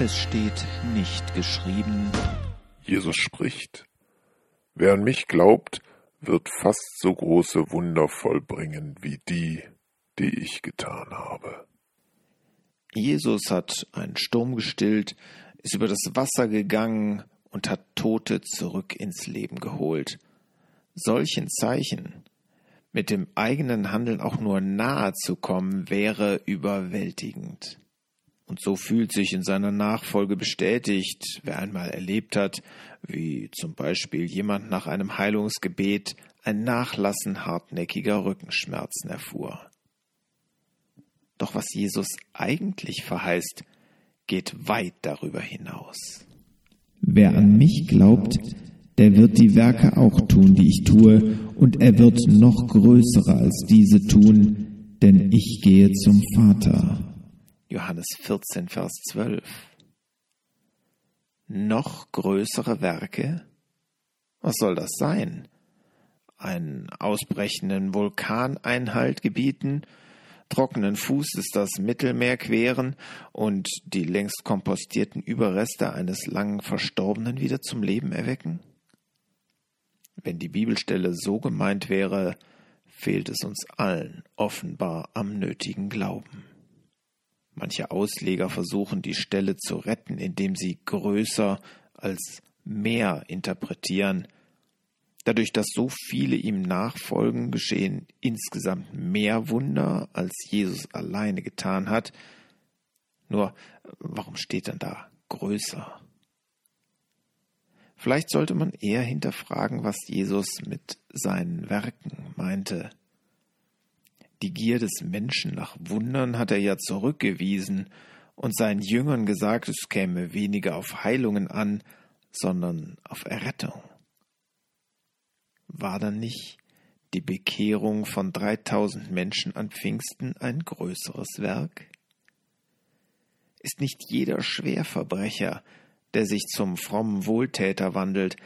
Es steht nicht geschrieben. Jesus spricht. Wer an mich glaubt, wird fast so große Wunder vollbringen wie die, die ich getan habe. Jesus hat einen Sturm gestillt, ist über das Wasser gegangen und hat Tote zurück ins Leben geholt. Solchen Zeichen mit dem eigenen Handeln auch nur nahe zu kommen, wäre überwältigend. Und so fühlt sich in seiner Nachfolge bestätigt, wer einmal erlebt hat, wie zum Beispiel jemand nach einem Heilungsgebet ein Nachlassen hartnäckiger Rückenschmerzen erfuhr. Doch was Jesus eigentlich verheißt, geht weit darüber hinaus. Wer an mich glaubt, der wird die Werke auch tun, die ich tue, und er wird noch größere als diese tun, denn ich gehe zum Vater. Johannes 14, Vers 12. Noch größere Werke? Was soll das sein? Einen ausbrechenden Vulkaneinhalt gebieten, trockenen Fußes das Mittelmeer queren und die längst kompostierten Überreste eines lang Verstorbenen wieder zum Leben erwecken? Wenn die Bibelstelle so gemeint wäre, fehlt es uns allen offenbar am nötigen Glauben. Manche Ausleger versuchen die Stelle zu retten, indem sie größer als mehr interpretieren. Dadurch, dass so viele ihm nachfolgen, geschehen insgesamt mehr Wunder, als Jesus alleine getan hat. Nur, warum steht dann da größer? Vielleicht sollte man eher hinterfragen, was Jesus mit seinen Werken meinte. Die Gier des Menschen nach Wundern hat er ja zurückgewiesen und seinen Jüngern gesagt, es käme weniger auf Heilungen an, sondern auf Errettung. War dann nicht die Bekehrung von 3000 Menschen an Pfingsten ein größeres Werk? Ist nicht jeder Schwerverbrecher, der sich zum frommen Wohltäter wandelt,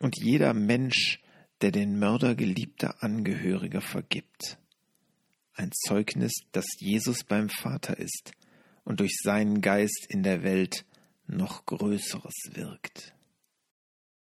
und jeder Mensch, der den Mörder geliebter Angehöriger vergibt, ein Zeugnis, dass Jesus beim Vater ist und durch seinen Geist in der Welt noch Größeres wirkt.